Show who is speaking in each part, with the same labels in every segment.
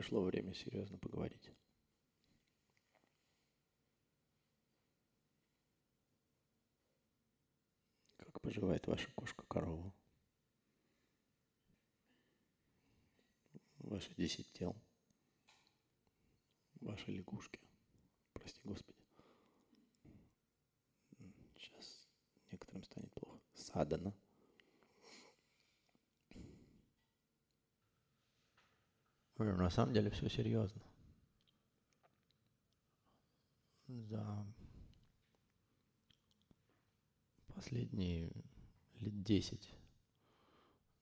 Speaker 1: пришло время серьезно поговорить. Как поживает ваша кошка-корова? Ваши десять тел? Ваши лягушки? Прости, Господи. Сейчас некоторым станет плохо. Садана. Говорю, на самом деле все серьезно. За последние лет десять,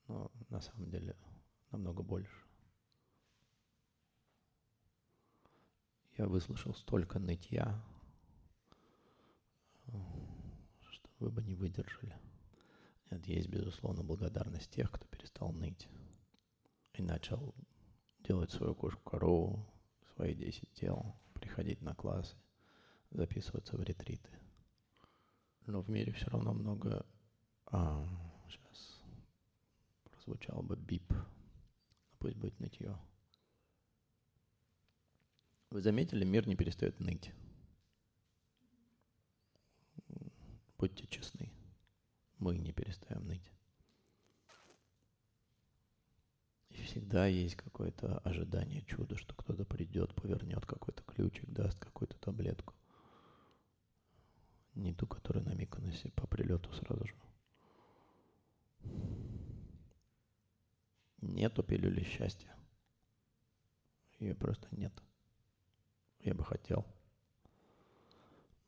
Speaker 1: но на самом деле намного больше. Я выслушал столько нытья, что вы бы не выдержали. Нет, есть, безусловно, благодарность тех, кто перестал ныть и начал делать свою кошку-корову, свои 10 тел, приходить на классы, записываться в ретриты. Но в мире все равно много... А, сейчас прозвучал бы бип. Но пусть будет нытье. Вы заметили, мир не перестает ныть. Будьте честны. Мы не перестаем ныть. И всегда есть какое-то ожидание чуда, что кто-то придет, повернет какой-то ключик, даст какую-то таблетку. Не ту, которая на Миконосе по прилету сразу же. Нету пилюли счастья. Ее просто нет. Я бы хотел.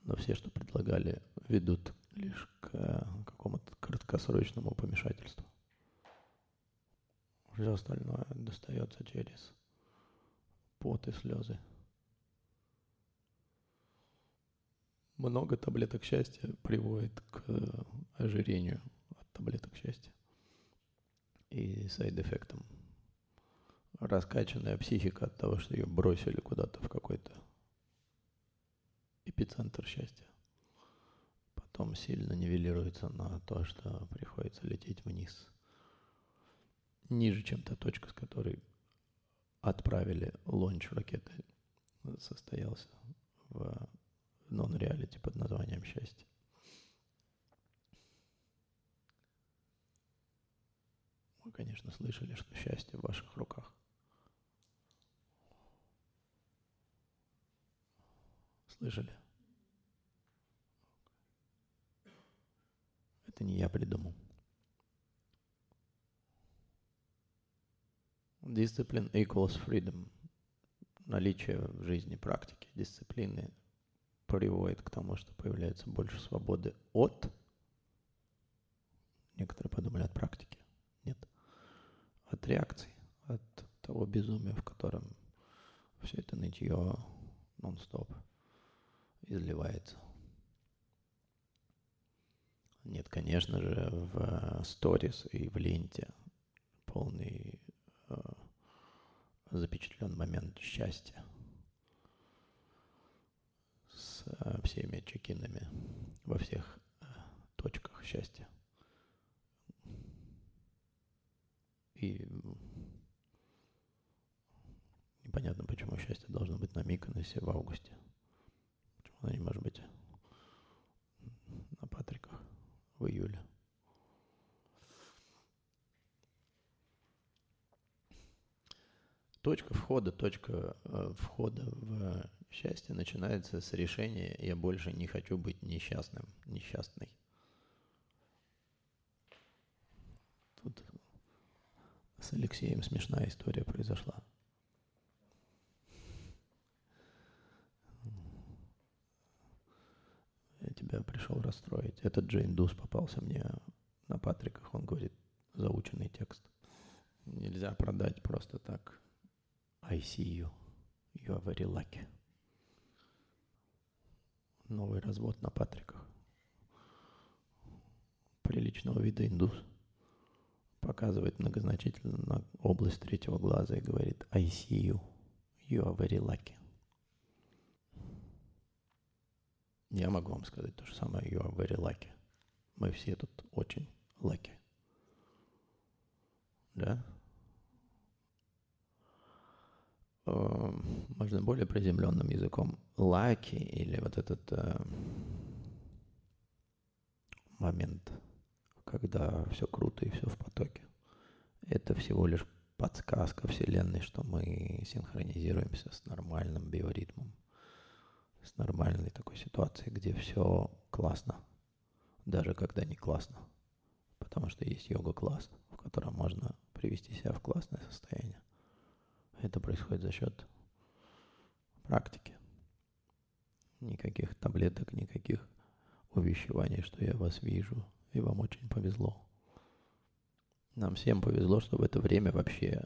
Speaker 1: Но все, что предлагали, ведут лишь к э, какому-то краткосрочному помешательству. Все остальное достается через пот и слезы. Много таблеток счастья приводит к ожирению от таблеток счастья и сайд-эффектам. Раскачанная психика от того, что ее бросили куда-то в какой-то эпицентр счастья. Потом сильно нивелируется на то, что приходится лететь вниз. Ниже, чем та точка, с которой отправили лонч ракеты, состоялся в нон-реалити под названием «Счастье». Вы, конечно, слышали, что счастье в ваших руках. Слышали? Это не я придумал. Discipline equals freedom. Наличие в жизни практики дисциплины приводит к тому, что появляется больше свободы от, некоторые подумали от практики, нет, от реакций, от того безумия, в котором все это нытье нон-стоп изливается. Нет, конечно же, в сторис и в ленте полный э, запечатлен момент счастья с э, всеми чекинами во всех э, точках счастья. И непонятно, почему счастье должно быть на Миконосе в августе. Почему оно не может быть на Патриках в июле. Точка входа, точка э, входа в счастье начинается с решения «я больше не хочу быть несчастным, несчастной». Тут с Алексеем смешная история произошла. Я тебя пришел расстроить. Этот Джейн Дус попался мне на Патриках. Он говорит заученный текст. Нельзя продать просто так. I see you. You are very lucky. Новый развод на Патриках. Приличного вида индус. показывает многозначительно на область третьего глаза и говорит «I see you. You are very lucky». Я могу вам сказать то же самое «You are very lucky». Мы все тут очень lucky. Да? Можно более приземленным языком. Lucky или вот этот э, момент, когда все круто и все в потоке. Это всего лишь подсказка Вселенной, что мы синхронизируемся с нормальным биоритмом, с нормальной такой ситуацией, где все классно, даже когда не классно. Потому что есть йога-класс, в котором можно привести себя в классное состояние. Это происходит за счет практики. Никаких таблеток, никаких увещеваний, что я вас вижу, и вам очень повезло. Нам всем повезло, что в это время вообще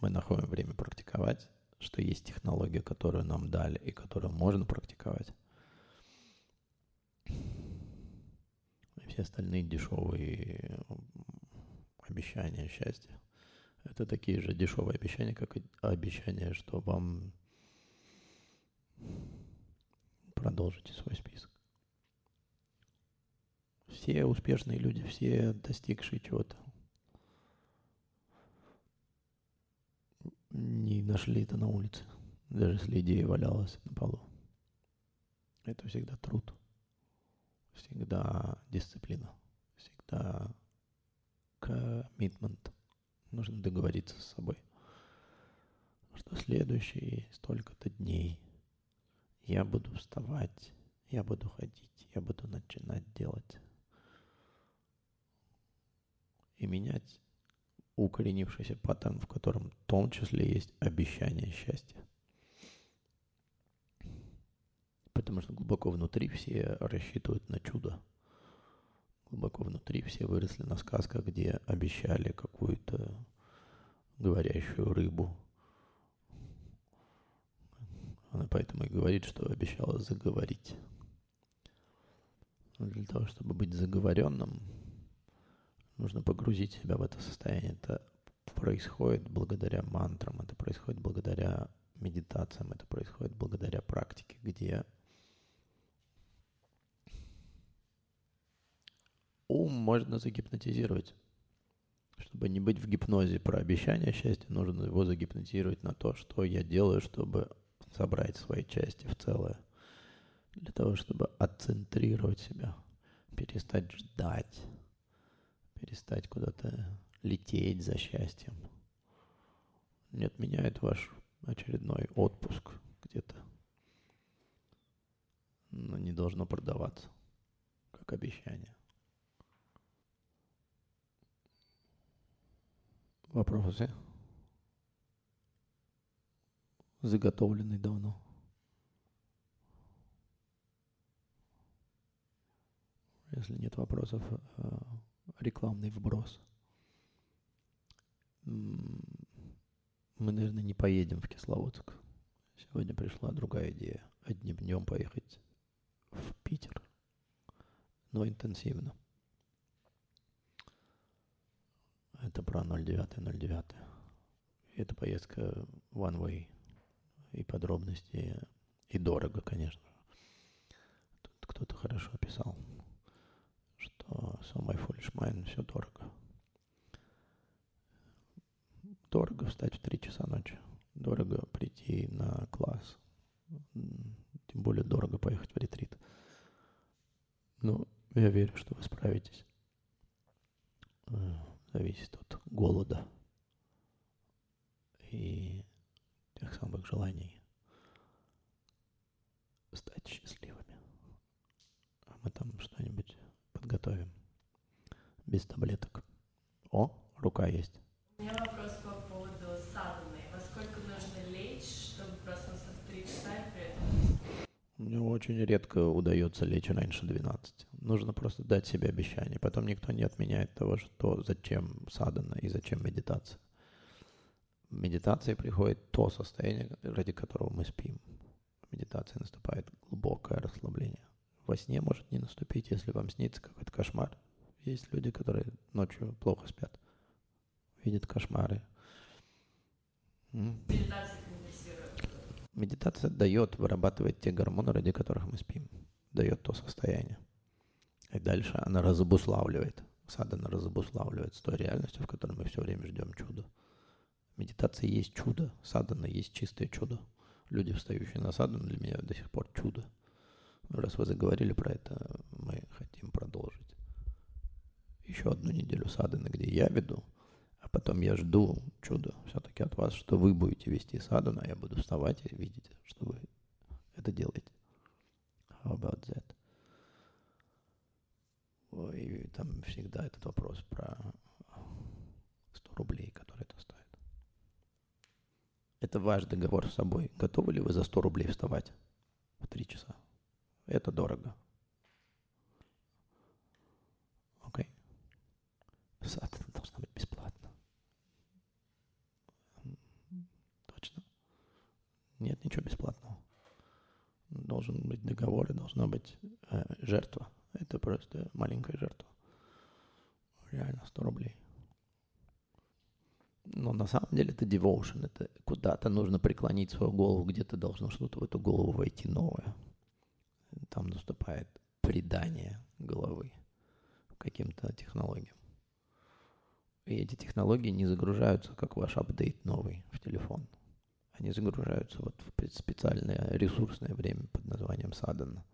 Speaker 1: мы находим время практиковать, что есть технология, которую нам дали и которую можно практиковать. И все остальные дешевые обещания счастья. Это такие же дешевые обещания, как и обещания, что вам продолжите свой список. Все успешные люди, все достигшие чего-то, не нашли это на улице, даже если идея валялась на полу. Это всегда труд, всегда дисциплина, всегда коммитмент. Нужно договориться с собой, что следующие столько-то дней я буду вставать, я буду ходить, я буду начинать делать и менять укоренившийся паттерн, в котором в том числе есть обещание счастья. Потому что глубоко внутри все рассчитывают на чудо. Глубоко внутри все выросли на сказках, где обещали какую-то говорящую рыбу. Она поэтому и говорит, что обещала заговорить. Но для того, чтобы быть заговоренным, Нужно погрузить себя в это состояние. Это происходит благодаря мантрам, это происходит благодаря медитациям, это происходит благодаря практике, где ум можно загипнотизировать. Чтобы не быть в гипнозе про обещание счастья, нужно его загипнотизировать на то, что я делаю, чтобы собрать свои части в целое. Для того, чтобы отцентрировать себя, перестать ждать, перестать куда-то лететь за счастьем. Не отменяет ваш очередной отпуск где-то. Но не должно продаваться, как обещание. Вопросы? Заготовленный давно. Если нет вопросов, э, рекламный вброс. Мы, наверное, не поедем в Кисловодск. Сегодня пришла другая идея. Одним днем поехать в Питер. Но интенсивно. Это про 09.09. Это поездка one way. И подробности, и дорого, конечно. Тут кто-то хорошо описал что самый mind все дорого. Дорого встать в 3 часа ночи. Дорого прийти на класс. Тем более дорого поехать в ретрит. Но я верю, что вы справитесь. Зависит от голода и тех самых желаний стать счастливыми. А мы там что-нибудь подготовим. Без таблеток. О, рука есть.
Speaker 2: У меня вопрос по поводу саданы. Во сколько нужно лечь, чтобы проснуться в 3 часа и при этом...
Speaker 1: Мне очень редко удается лечь раньше 12. Нужно просто дать себе обещание. Потом никто не отменяет того, что зачем садана и зачем медитация. В медитации приходит то состояние, ради которого мы спим. В медитации наступает глубокое расслабление во сне может не наступить, если вам снится какой-то кошмар. Есть люди, которые ночью плохо спят. видит кошмары.
Speaker 2: Медитация.
Speaker 1: Медитация дает, вырабатывает те гормоны, ради которых мы спим. Дает то состояние. И дальше она разобуславливает. Садана разобуславливает с той реальностью, в которой мы все время ждем чуда. Медитация есть чудо. Садана есть чистое чудо. Люди, встающие на садану, для меня до сих пор чудо. Раз вы заговорили про это, мы хотим продолжить. Еще одну неделю саданы, где я веду, потом я жду чуда все-таки от вас, что вы будете вести садану, а я буду вставать и видеть, что вы это делаете. How about that? И там всегда этот вопрос про 100 рублей, которые это стоит. Это ваш договор с собой. Готовы ли вы за 100 рублей вставать в 3 часа? Это дорого. Окей. Сад это должна быть бесплатно. М, Точно. Нет ничего бесплатного. Должен быть договор и должна быть э, жертва. Это просто маленькая жертва. Реально 100 рублей. Но на самом деле это devotion. Это куда-то нужно преклонить свою голову, где-то должно что-то в эту голову войти новое. Там наступает предание головы каким-то технологиям. И эти технологии не загружаются, как ваш апдейт новый в телефон. Они загружаются вот в специальное ресурсное время под названием Садана.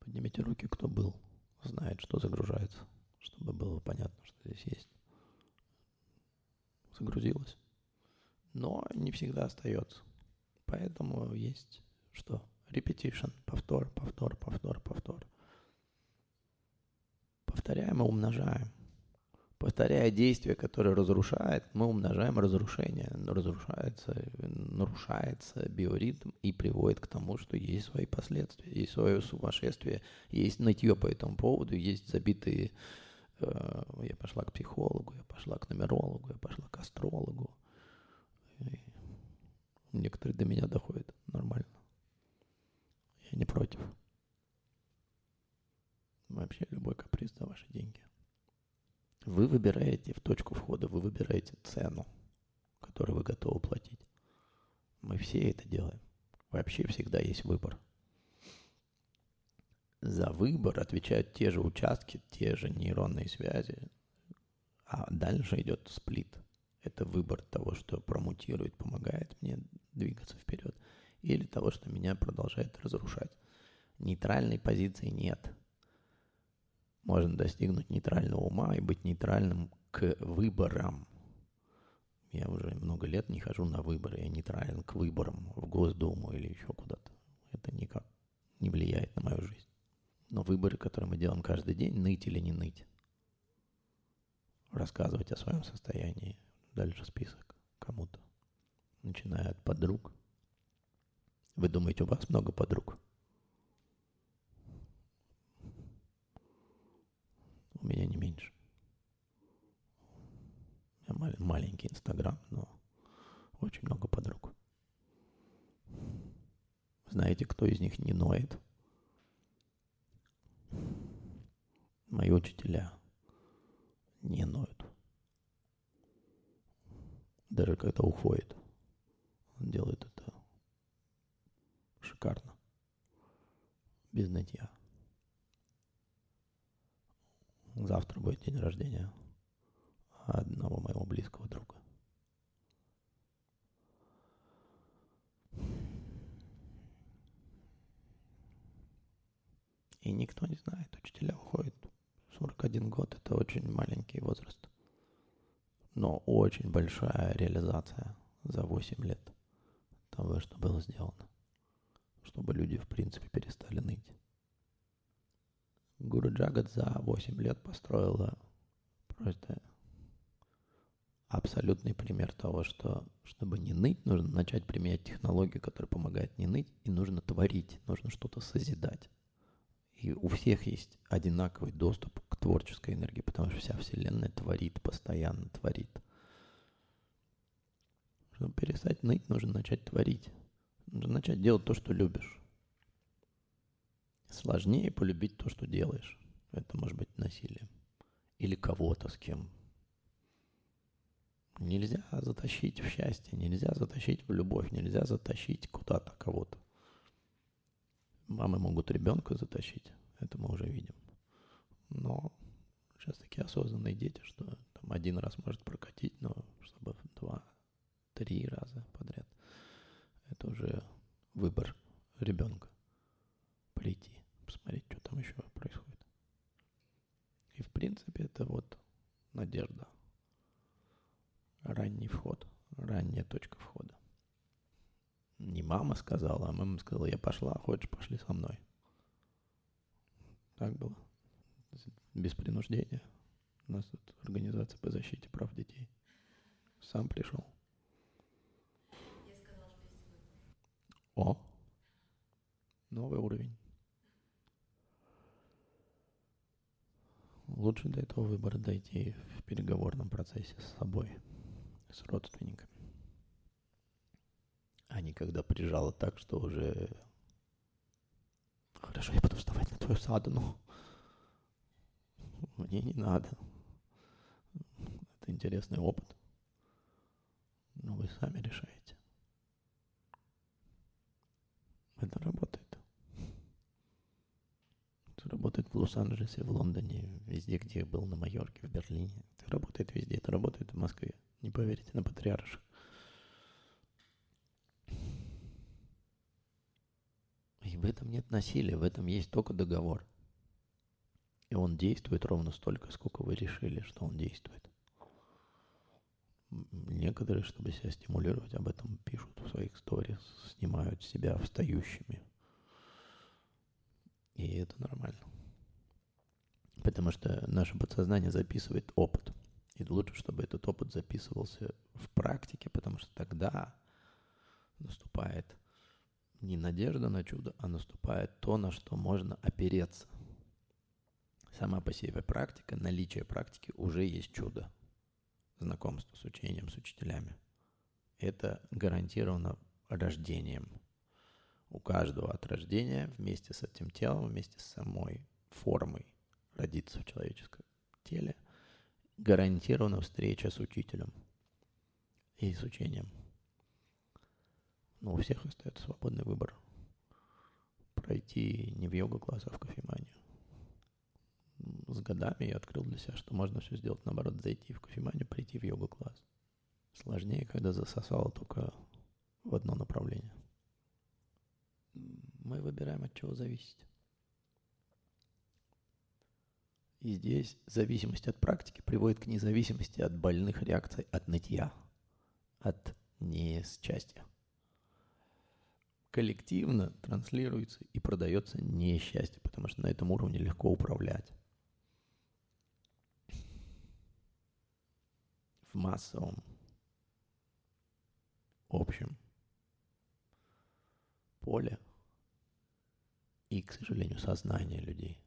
Speaker 1: Поднимите руки, кто был, знает, что загружается, чтобы было понятно, что здесь есть. Загрузилось. Но не всегда остается. Поэтому есть что? Repetition, повтор, повтор, повтор, повтор. Повторяем и умножаем. Повторяя действие, которое разрушает, мы умножаем разрушение. Разрушается, нарушается биоритм и приводит к тому, что есть свои последствия, есть свое сумасшествие, есть нытье по этому поводу, есть забитые... э, я пошла к психологу, я пошла к нумерологу, я пошла к астрологу. И некоторые до меня доходят нормально. Я не против. Вообще любой каприз за ваши деньги. Вы выбираете в точку входа, вы выбираете цену, которую вы готовы платить. Мы все это делаем. Вообще всегда есть выбор. За выбор отвечают те же участки, те же нейронные связи, а дальше идет сплит. Это выбор того, что промутирует, помогает мне двигаться вперед, или того, что меня продолжает разрушать. Нейтральной позиции нет. Можно достигнуть нейтрального ума и быть нейтральным к выборам. Я уже много лет не хожу на выборы, я нейтрален к выборам в Госдуму или еще куда-то. Это никак не влияет на мою жизнь. Но выборы, которые мы делаем каждый день, ныть или не ныть. Рассказывать о своем состоянии. Дальше список кому-то. Начиная от подруг. Вы думаете, у вас много подруг? У меня не меньше. У меня мал- маленький Инстаграм, но очень много подруг. Знаете, кто из них не ноет? Мои учителя не ноют. Даже когда уходит, он делает это шикарно. Без нытья. Завтра будет день рождения одного моего близкого друга. И никто не знает, учителя уходят. 41 год – это очень маленький возраст. Но очень большая реализация за 8 лет того, что было сделано. Чтобы люди, в принципе, перестали ныть. Гуру Джагат за 8 лет построила просто абсолютный пример того, что чтобы не ныть, нужно начать применять технологию, которая помогает не ныть, и нужно творить, нужно что-то созидать. И у всех есть одинаковый доступ к творческой энергии, потому что вся Вселенная творит, постоянно творит. Чтобы перестать ныть, нужно начать творить. Нужно начать делать то, что любишь. Сложнее полюбить то, что делаешь. Это может быть насилием. или кого-то с кем. Нельзя затащить в счастье, нельзя затащить в любовь, нельзя затащить куда-то кого-то. Мамы могут ребенка затащить, это мы уже видим. Но сейчас такие осознанные дети, что там один раз может прокатить, но чтобы два, три раза подряд, это уже выбор ребенка. Прийти, посмотреть, что там еще происходит. И в принципе это вот надежда. Ранний вход, ранняя точка входа. Не мама сказала, а мама сказала, я пошла, хочешь, пошли со мной. Так было. Без принуждения. У нас тут организация по защите прав детей. Сам пришел. О, новый уровень. Лучше до этого выбора дойти в переговорном процессе с собой, с родственниками. Не когда прижало так, что уже... Хорошо, я буду вставать на твою садану. Мне не надо. Это интересный опыт. Но вы сами решаете. Это работает. Это работает в Лос-Анджелесе, в Лондоне, везде, где я был, на Майорке, в Берлине. Это работает везде, это работает в Москве. Не поверите, на Патриарших. И в этом нет насилия, в этом есть только договор. И он действует ровно столько, сколько вы решили, что он действует. Некоторые, чтобы себя стимулировать, об этом пишут в своих сторис, снимают себя встающими. И это нормально. Потому что наше подсознание записывает опыт. И лучше, чтобы этот опыт записывался в практике, потому что тогда наступает не надежда на чудо, а наступает то, на что можно опереться. Сама по себе практика, наличие практики уже есть чудо. Знакомство с учением, с учителями. Это гарантировано рождением. У каждого от рождения вместе с этим телом, вместе с самой формой родиться в человеческом теле, гарантирована встреча с учителем и с учением. Но у всех остается свободный выбор. Пройти не в йога-класс, а в кофеманию. С годами я открыл для себя, что можно все сделать наоборот, зайти в кофеманию, прийти в йога-класс. Сложнее, когда засосало только в одно направление. Мы выбираем, от чего зависеть. И здесь зависимость от практики приводит к независимости от больных реакций от нытья, от несчастья коллективно транслируется и продается несчастье, потому что на этом уровне легко управлять. В массовом, общем поле и, к сожалению, сознание людей.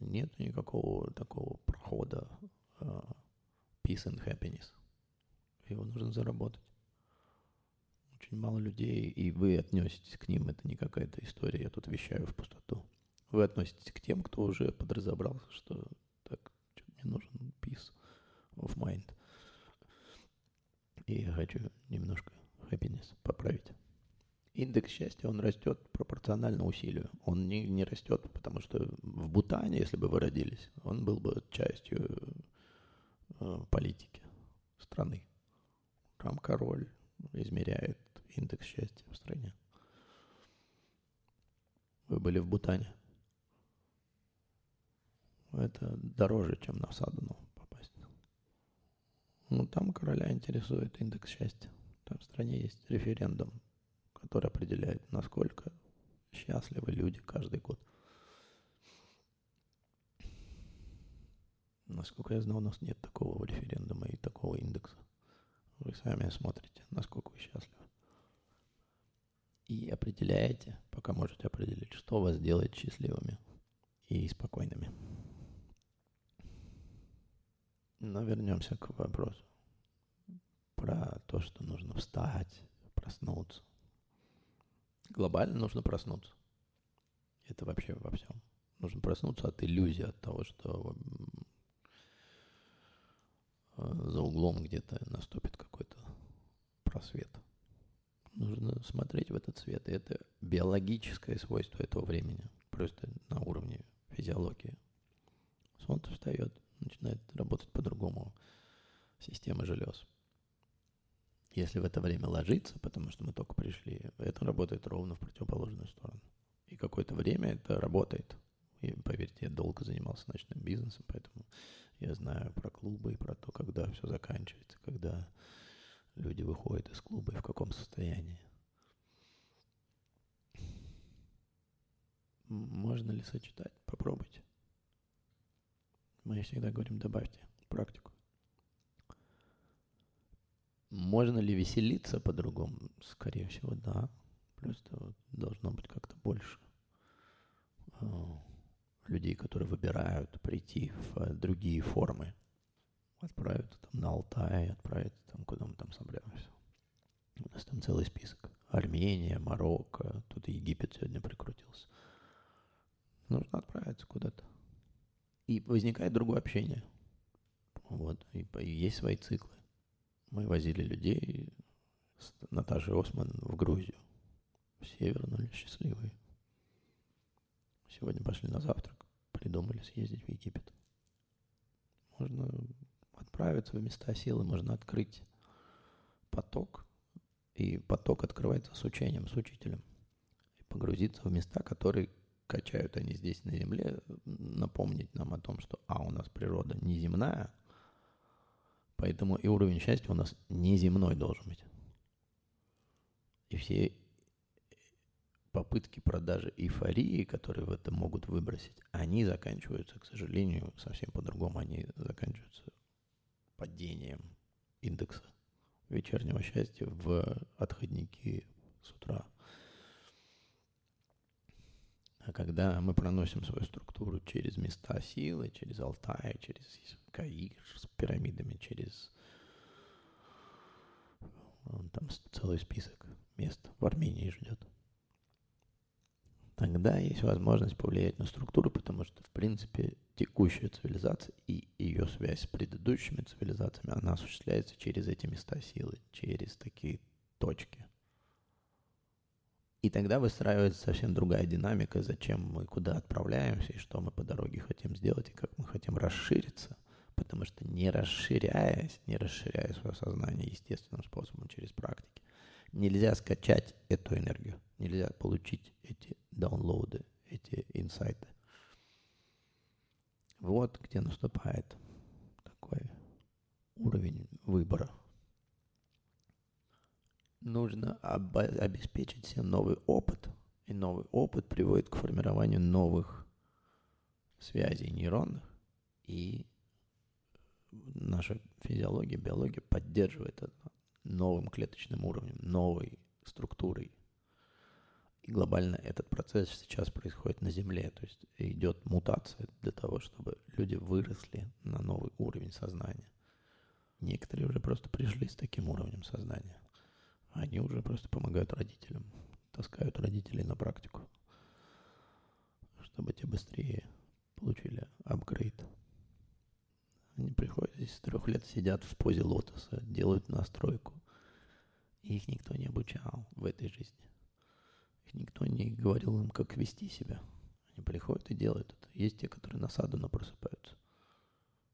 Speaker 1: Нет никакого такого прохода uh, peace and happiness. Его нужно заработать очень мало людей, и вы относитесь к ним, это не какая-то история, я тут вещаю в пустоту. Вы относитесь к тем, кто уже подразобрался, что так, мне нужен peace of mind. И я хочу немножко happiness поправить. Индекс счастья, он растет пропорционально усилию. Он не, не растет, потому что в Бутане, если бы вы родились, он был бы частью э, политики страны. Там король измеряет индекс счастья в стране. Вы были в Бутане. Это дороже, чем на Садану попасть. Ну, там короля интересует индекс счастья. Там в стране есть референдум, который определяет, насколько счастливы люди каждый год. Насколько я знаю, у нас нет такого референдума и такого индекса. Вы сами смотрите, насколько вы счастливы и определяете, пока можете определить, что вас делает счастливыми и спокойными. Но вернемся к вопросу про то, что нужно встать, проснуться. Глобально нужно проснуться. Это вообще во всем. Нужно проснуться от иллюзии, от того, что за углом где-то наступит какой-то просвет. Нужно смотреть в этот свет. И это биологическое свойство этого времени, просто на уровне физиологии. Солнце встает, начинает работать по-другому система желез. Если в это время ложиться, потому что мы только пришли, это работает ровно в противоположную сторону. И какое-то время это работает. И поверьте, я долго занимался ночным бизнесом, поэтому я знаю про клубы и про то, когда все заканчивается, когда люди выходят из клуба и в каком состоянии. Можно ли сочетать? Попробуйте. Мы всегда говорим, добавьте практику. Можно ли веселиться по-другому? Скорее всего, да. Просто должно быть как-то больше а, людей, которые выбирают прийти в э, другие формы. Отправиться там на Алтай, отправиться там, куда мы там собрались. У нас там целый список. Армения, Марокко, тут Египет сегодня прикрутился. Нужно отправиться куда-то. И возникает другое общение. Вот, и есть свои циклы. Мы возили людей с Наташей Осман в Грузию. Все вернулись счастливые. Сегодня пошли на завтрак, придумали съездить в Египет. Можно отправиться в места силы, можно открыть поток, и поток открывается с учением, с учителем. И погрузиться в места, которые качают они здесь на Земле, напомнить нам о том, что, а, у нас природа неземная, поэтому и уровень счастья у нас неземной должен быть. И все попытки продажи эйфории, которые в этом могут выбросить, они заканчиваются, к сожалению, совсем по-другому. Они заканчиваются падением индекса вечернего счастья в отходники с утра. А когда мы проносим свою структуру через места силы, через Алтай, через Каир с пирамидами, через там целый список мест в Армении ждет – тогда есть возможность повлиять на структуру, потому что, в принципе, текущая цивилизация и ее связь с предыдущими цивилизациями, она осуществляется через эти места силы, через такие точки. И тогда выстраивается совсем другая динамика, зачем мы куда отправляемся и что мы по дороге хотим сделать, и как мы хотим расшириться. Потому что не расширяясь, не расширяя свое сознание естественным способом через практики, нельзя скачать эту энергию, нельзя получить эти даунлоуды, эти инсайты. Вот где наступает такой уровень выбора. Нужно об- обеспечить себе новый опыт, и новый опыт приводит к формированию новых связей нейронных, и наша физиология, биология поддерживает это новым клеточным уровнем, новой структурой, и глобально этот процесс сейчас происходит на Земле. То есть идет мутация для того, чтобы люди выросли на новый уровень сознания. Некоторые уже просто пришли с таким уровнем сознания. Они уже просто помогают родителям, таскают родителей на практику, чтобы те быстрее получили апгрейд. Они приходят здесь с трех лет, сидят в позе лотоса, делают настройку. И их никто не обучал в этой жизни. Никто не говорил им, как вести себя. Они приходят и делают это. Есть те, которые насадано просыпаются.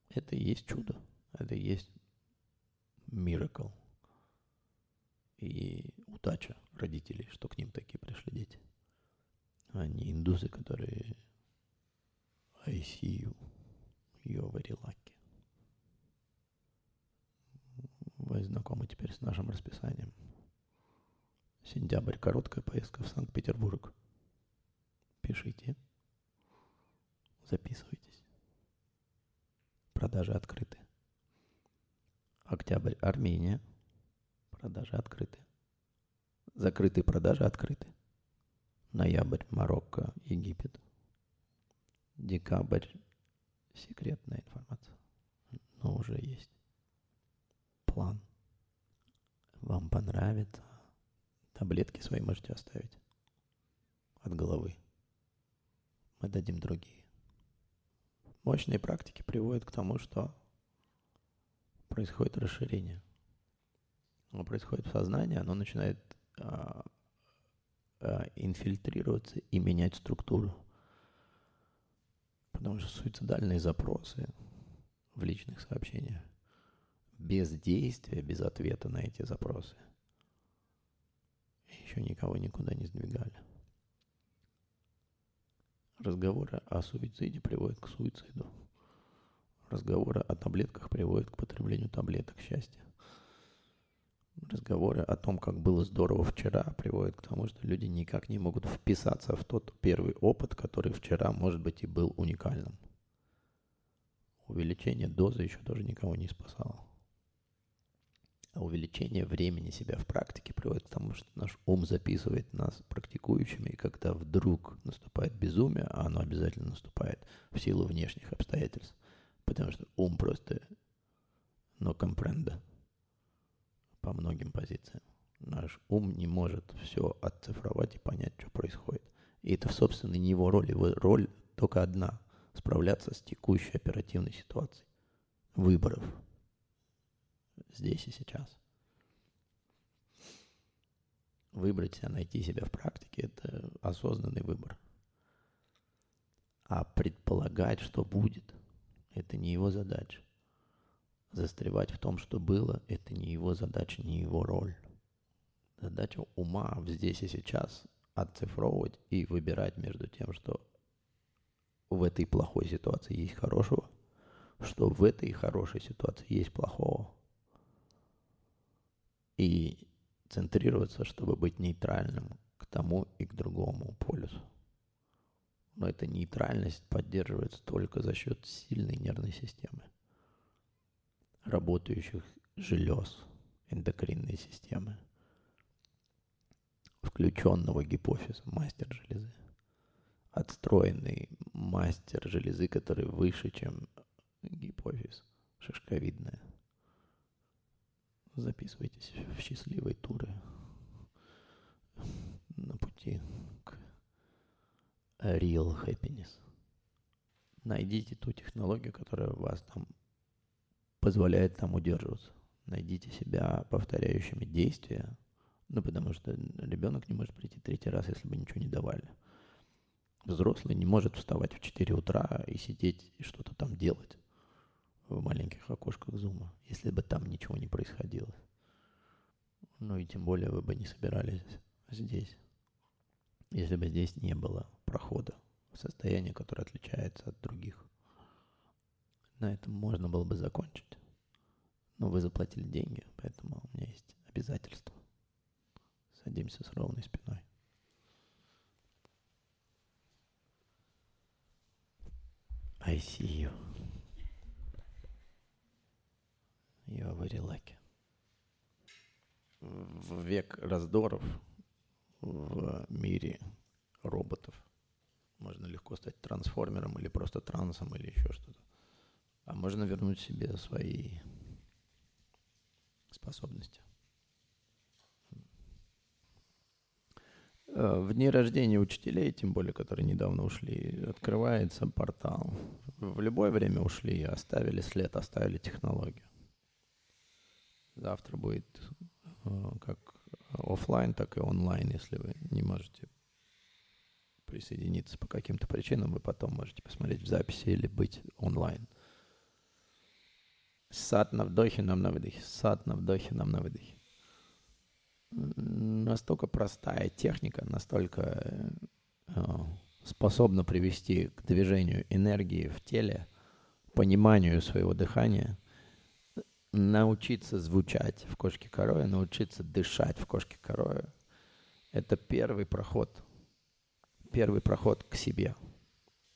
Speaker 1: Это и есть чудо. Это и есть миракл. И удача родителей, что к ним такие пришли дети. А не индусы, которые I see you, you're very lucky. Вы знакомы теперь с нашим расписанием. Сентябрь, короткая поездка в Санкт-Петербург. Пишите. Записывайтесь. Продажи открыты. Октябрь, Армения. Продажи открыты. Закрытые продажи открыты. Ноябрь, Марокко, Египет. Декабрь, секретная информация. Но уже есть план. Вам понравится Таблетки свои можете оставить от головы. Мы дадим другие. Мощные практики приводят к тому, что происходит расширение. Оно происходит в сознании, оно начинает а, а, инфильтрироваться и менять структуру. Потому что суицидальные запросы в личных сообщениях без действия, без ответа на эти запросы еще никого никуда не сдвигали. Разговоры о суициде приводят к суициду. Разговоры о таблетках приводят к потреблению таблеток счастья. Разговоры о том, как было здорово вчера, приводят к тому, что люди никак не могут вписаться в тот первый опыт, который вчера, может быть, и был уникальным. Увеличение дозы еще тоже никого не спасало. А увеличение времени себя в практике приводит к тому, что наш ум записывает нас практикующими, и когда вдруг наступает безумие, а оно обязательно наступает в силу внешних обстоятельств, потому что ум просто но компренда по многим позициям. Наш ум не может все отцифровать и понять, что происходит. И это, собственно, не его роль. Его роль только одна – справляться с текущей оперативной ситуацией. Выборов – здесь и сейчас. Выбрать себя, найти себя в практике – это осознанный выбор. А предполагать, что будет – это не его задача. Застревать в том, что было – это не его задача, не его роль. Задача ума здесь и сейчас отцифровывать и выбирать между тем, что в этой плохой ситуации есть хорошего, что в этой хорошей ситуации есть плохого и центрироваться, чтобы быть нейтральным к тому и к другому полюсу. Но эта нейтральность поддерживается только за счет сильной нервной системы, работающих желез, эндокринной системы, включенного гипофиза, мастер железы, отстроенный мастер железы, который выше, чем гипофиз, шишковидная – Записывайтесь в счастливые туры на пути к real happiness. Найдите ту технологию, которая вас там позволяет там удерживаться. Найдите себя повторяющими действия, ну, потому что ребенок не может прийти третий раз, если бы ничего не давали. Взрослый не может вставать в 4 утра и сидеть и что-то там делать в маленьких окошках зума, если бы там ничего не происходило. Ну и тем более вы бы не собирались здесь, если бы здесь не было прохода в состояние, которое отличается от других. На этом можно было бы закончить. Но вы заплатили деньги, поэтому у меня есть обязательства. Садимся с ровной спиной. I see you. You are very lucky. В век раздоров в мире роботов можно легко стать трансформером или просто трансом или еще что-то. А можно вернуть себе свои способности. Э, в дни рождения учителей, тем более, которые недавно ушли, открывается портал. В любое время ушли, оставили след, оставили технологию. Завтра будет э, как офлайн, так и онлайн, если вы не можете присоединиться по каким-то причинам, вы потом можете посмотреть в записи или быть онлайн. Сад на вдохе, нам на выдохе. Сад на вдохе, нам на выдохе. Настолько простая техника, настолько э, способна привести к движению энергии в теле, пониманию своего дыхания – научиться звучать в кошке корое, научиться дышать в кошке корое, это первый проход. Первый проход к себе.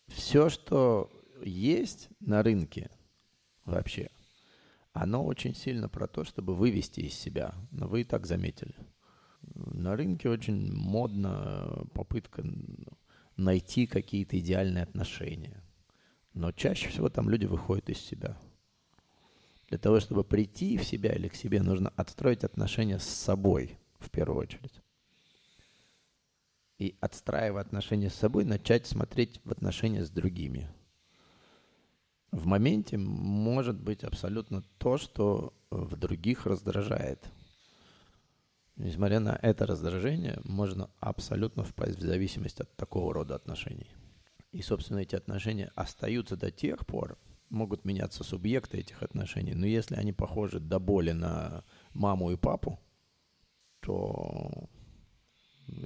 Speaker 1: Все, что есть на рынке вообще, оно очень сильно про то, чтобы вывести из себя. Но вы и так заметили. На рынке очень модна попытка найти какие-то идеальные отношения. Но чаще всего там люди выходят из себя – для того, чтобы прийти в себя или к себе, нужно отстроить отношения с собой в первую очередь. И отстраивая отношения с собой, начать смотреть в отношения с другими. В моменте может быть абсолютно то, что в других раздражает. Несмотря на это раздражение, можно абсолютно впасть в зависимость от такого рода отношений. И, собственно, эти отношения остаются до тех пор, могут меняться субъекты этих отношений, но если они похожи до боли на маму и папу, то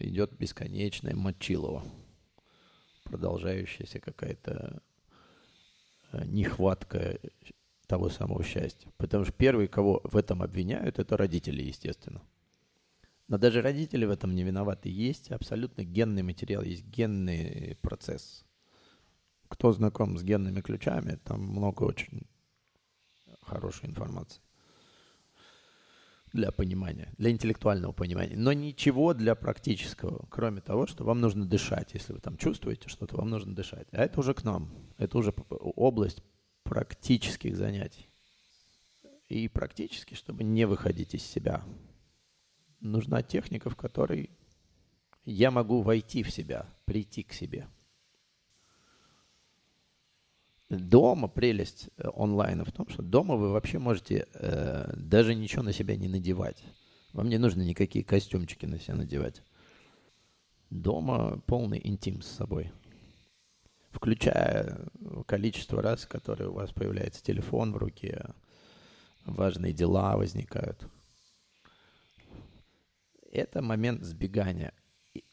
Speaker 1: идет бесконечное мочилово, продолжающаяся какая-то э, нехватка того самого счастья. Потому что первые, кого в этом обвиняют, это родители, естественно. Но даже родители в этом не виноваты. Есть абсолютно генный материал, есть генный процесс. Кто знаком с генными ключами, там много очень хорошей информации для понимания, для интеллектуального понимания, но ничего для практического, кроме того, что вам нужно дышать. Если вы там чувствуете что-то, вам нужно дышать. А это уже к нам. Это уже область практических занятий. И практически, чтобы не выходить из себя, нужна техника, в которой я могу войти в себя, прийти к себе – Дома прелесть э, онлайна в том, что дома вы вообще можете э, даже ничего на себя не надевать. Вам не нужно никакие костюмчики на себя надевать. Дома полный интим с собой. Включая количество раз, которые у вас появляется телефон в руке, важные дела возникают. Это момент сбегания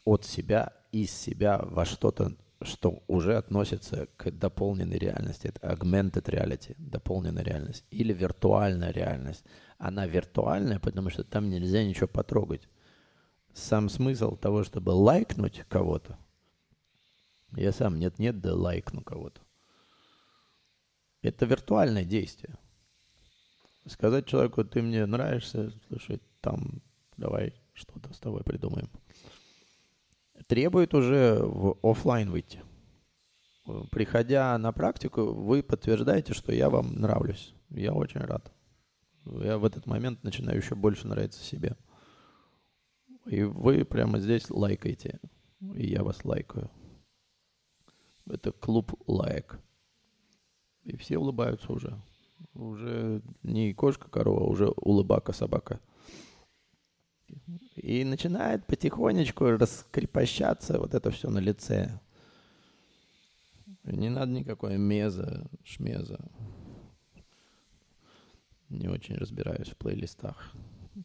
Speaker 1: от себя, из себя во что-то что уже относится к дополненной реальности. Это augmented reality, дополненная реальность. Или виртуальная реальность. Она виртуальная, потому что там нельзя ничего потрогать. Сам смысл того, чтобы лайкнуть кого-то, я сам нет-нет, да лайкну кого-то. Это виртуальное действие. Сказать человеку, ты мне нравишься, слушай, там, давай что-то с тобой придумаем требует уже в офлайн выйти. Приходя на практику, вы подтверждаете, что я вам нравлюсь. Я очень рад. Я в этот момент начинаю еще больше нравиться себе. И вы прямо здесь лайкаете. И я вас лайкаю. Это клуб лайк. И все улыбаются уже. Уже не кошка-корова, а уже улыбака-собака. И начинает потихонечку раскрепощаться вот это все на лице. Не надо никакой меза, шмеза. Не очень разбираюсь в плейлистах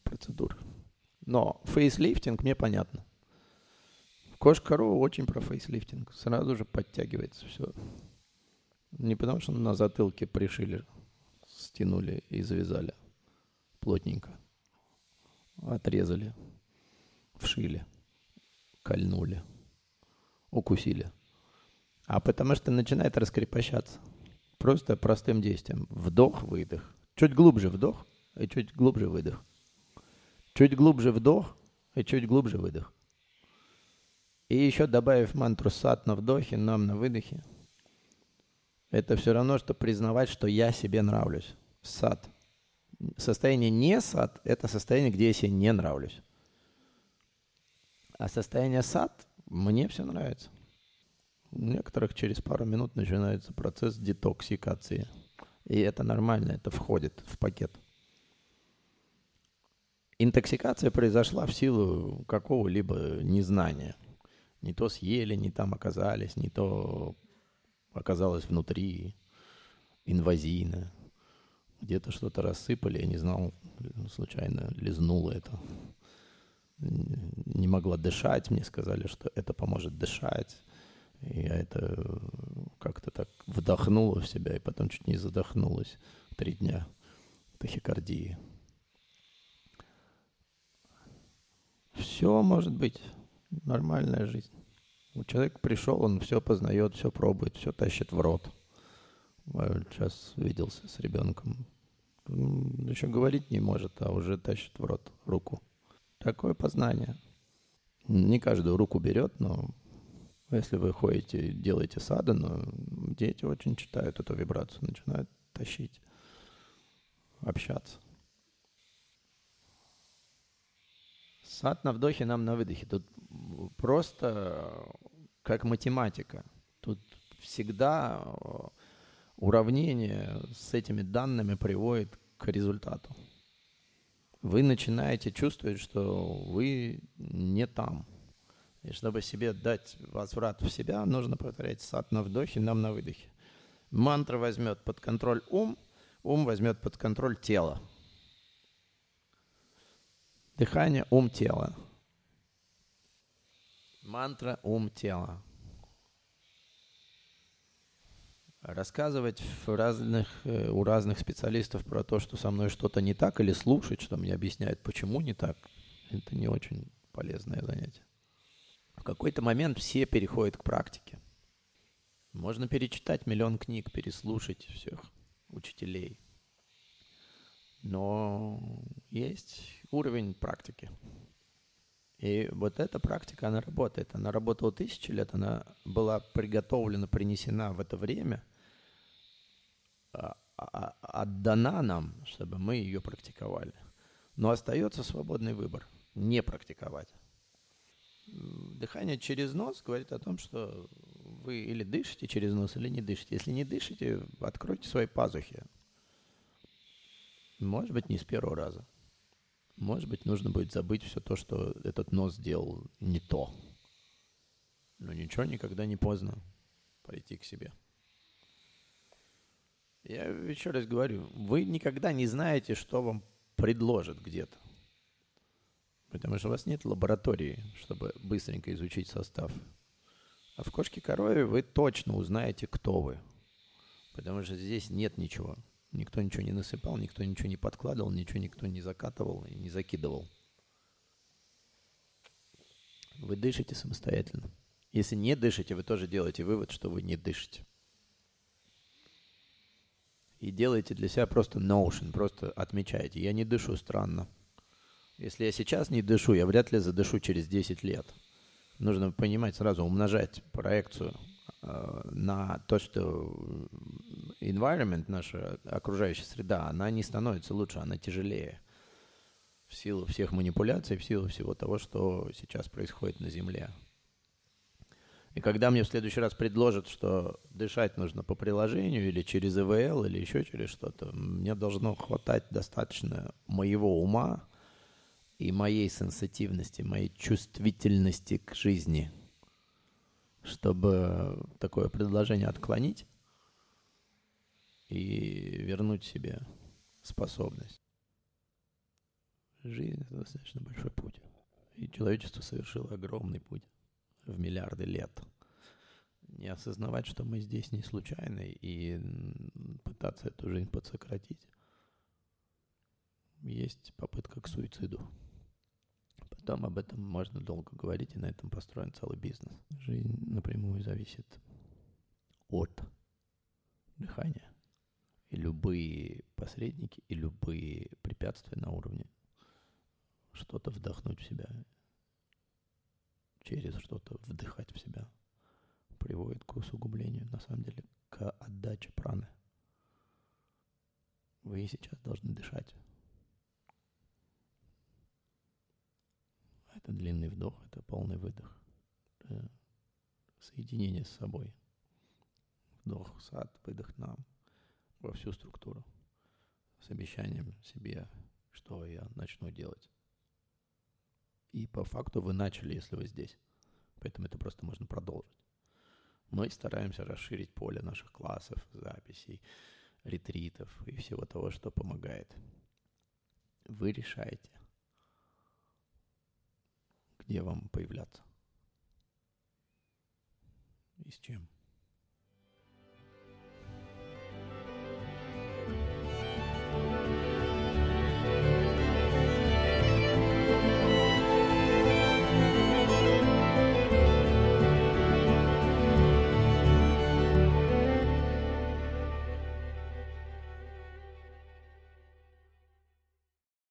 Speaker 1: процедур. Но фейслифтинг мне понятно. Кошка.ру очень про фейслифтинг. Сразу же подтягивается все. Не потому, что на затылке пришили, стянули и завязали плотненько отрезали, вшили, кольнули, укусили. А потому что начинает раскрепощаться. Просто простым действием. Вдох, выдох. Чуть глубже вдох и чуть глубже выдох. Чуть глубже вдох и чуть глубже выдох. И еще добавив мантру сад на вдохе, нам на выдохе, это все равно, что признавать, что я себе нравлюсь. Сад состояние не сад – это состояние, где я себе не нравлюсь. А состояние сад – мне все нравится. У некоторых через пару минут начинается процесс детоксикации. И это нормально, это входит в пакет. Интоксикация произошла в силу какого-либо незнания. Не то съели, не там оказались, не то оказалось внутри, инвазийно где-то что-то рассыпали, я не знал, случайно лизнуло это. Не могла дышать, мне сказали, что это поможет дышать. И я это как-то так вдохнула в себя, и потом чуть не задохнулась. Три дня тахикардии. Все может быть. Нормальная жизнь. Человек пришел, он все познает, все пробует, все тащит в рот. Сейчас виделся с ребенком. Еще говорить не может, а уже тащит в рот руку. Такое познание. Не каждую руку берет, но если вы ходите, делаете садану, дети очень читают эту вибрацию, начинают тащить, общаться. Сад на вдохе, нам на выдохе. Тут просто как математика. Тут всегда уравнение с этими данными приводит к результату. Уравнение с этими данными приводит к результату. Вы начинаете чувствовать, что вы не там. И чтобы себе дать возврат в себя, нужно повторять сад на вдохе, нам на выдохе. Мантра возьмет под контроль ум, ум возьмет под контроль тело. Дыхание, ум, тело. Мантра, ум, тело. Рассказывать в разных, э, у разных специалистов про то, что со мной что-то не так, или слушать, что мне объясняют, почему не так, это не очень полезное занятие. В какой-то момент все переходят к практике. Можно перечитать миллион книг, переслушать всех учителей. Но есть уровень практики. И вот эта практика, она работает. Она работала тысячи лет, она была приготовлена, принесена в это время – отдана нам, чтобы мы ее практиковали. Но остается свободный выбор – не практиковать. Дыхание через нос говорит о том, что вы или дышите через нос, или не дышите. Если не дышите, откройте свои пазухи. Может быть, не с первого раза. Может быть, нужно будет забыть все то, что этот нос сделал не то. Но ничего, никогда не поздно пойти к себе. Я еще раз говорю, вы никогда не знаете, что вам предложат где-то. Потому что у вас нет лаборатории, чтобы быстренько изучить состав. А в кошке корове вы точно узнаете, кто вы. Потому что здесь нет ничего. Никто ничего не насыпал, никто ничего не подкладывал, ничего никто не закатывал и не закидывал. Вы дышите самостоятельно. Если не дышите, вы тоже делаете вывод, что вы не дышите и делаете для себя просто notion, просто отмечаете. Я не дышу странно. Если я сейчас не дышу, я вряд ли задышу через 10 лет. Нужно понимать сразу, умножать проекцию э, на то, что environment, наша окружающая среда, она не становится лучше, она тяжелее. В силу всех манипуляций, в силу всего того, что сейчас происходит на Земле. И когда мне в следующий раз предложат, что дышать нужно по приложению или через ИВЛ, или еще через что-то, мне должно хватать достаточно моего ума и моей сенситивности, моей чувствительности к жизни, чтобы такое предложение отклонить и вернуть себе способность. Жизнь — это достаточно большой путь. И человечество совершило огромный путь в миллиарды лет. Не осознавать, что мы здесь не случайно, и пытаться эту жизнь подсократить. Есть попытка к суициду. Потом об этом можно долго говорить, и на этом построен целый бизнес. Жизнь напрямую зависит от дыхания. И любые посредники, и любые препятствия на уровне что-то вдохнуть в себя через что-то вдыхать в себя приводит к усугублению, на самом деле, к отдаче праны. Вы сейчас должны дышать. Это длинный вдох, это полный выдох. Это соединение с собой. Вдох сад, выдох нам во всю структуру. С обещанием себе, что я начну делать. И по факту вы начали, если вы здесь. Поэтому это просто можно продолжить. Мы стараемся расширить поле наших классов, записей, ретритов и всего того, что помогает. Вы решаете, где вам появляться и с чем.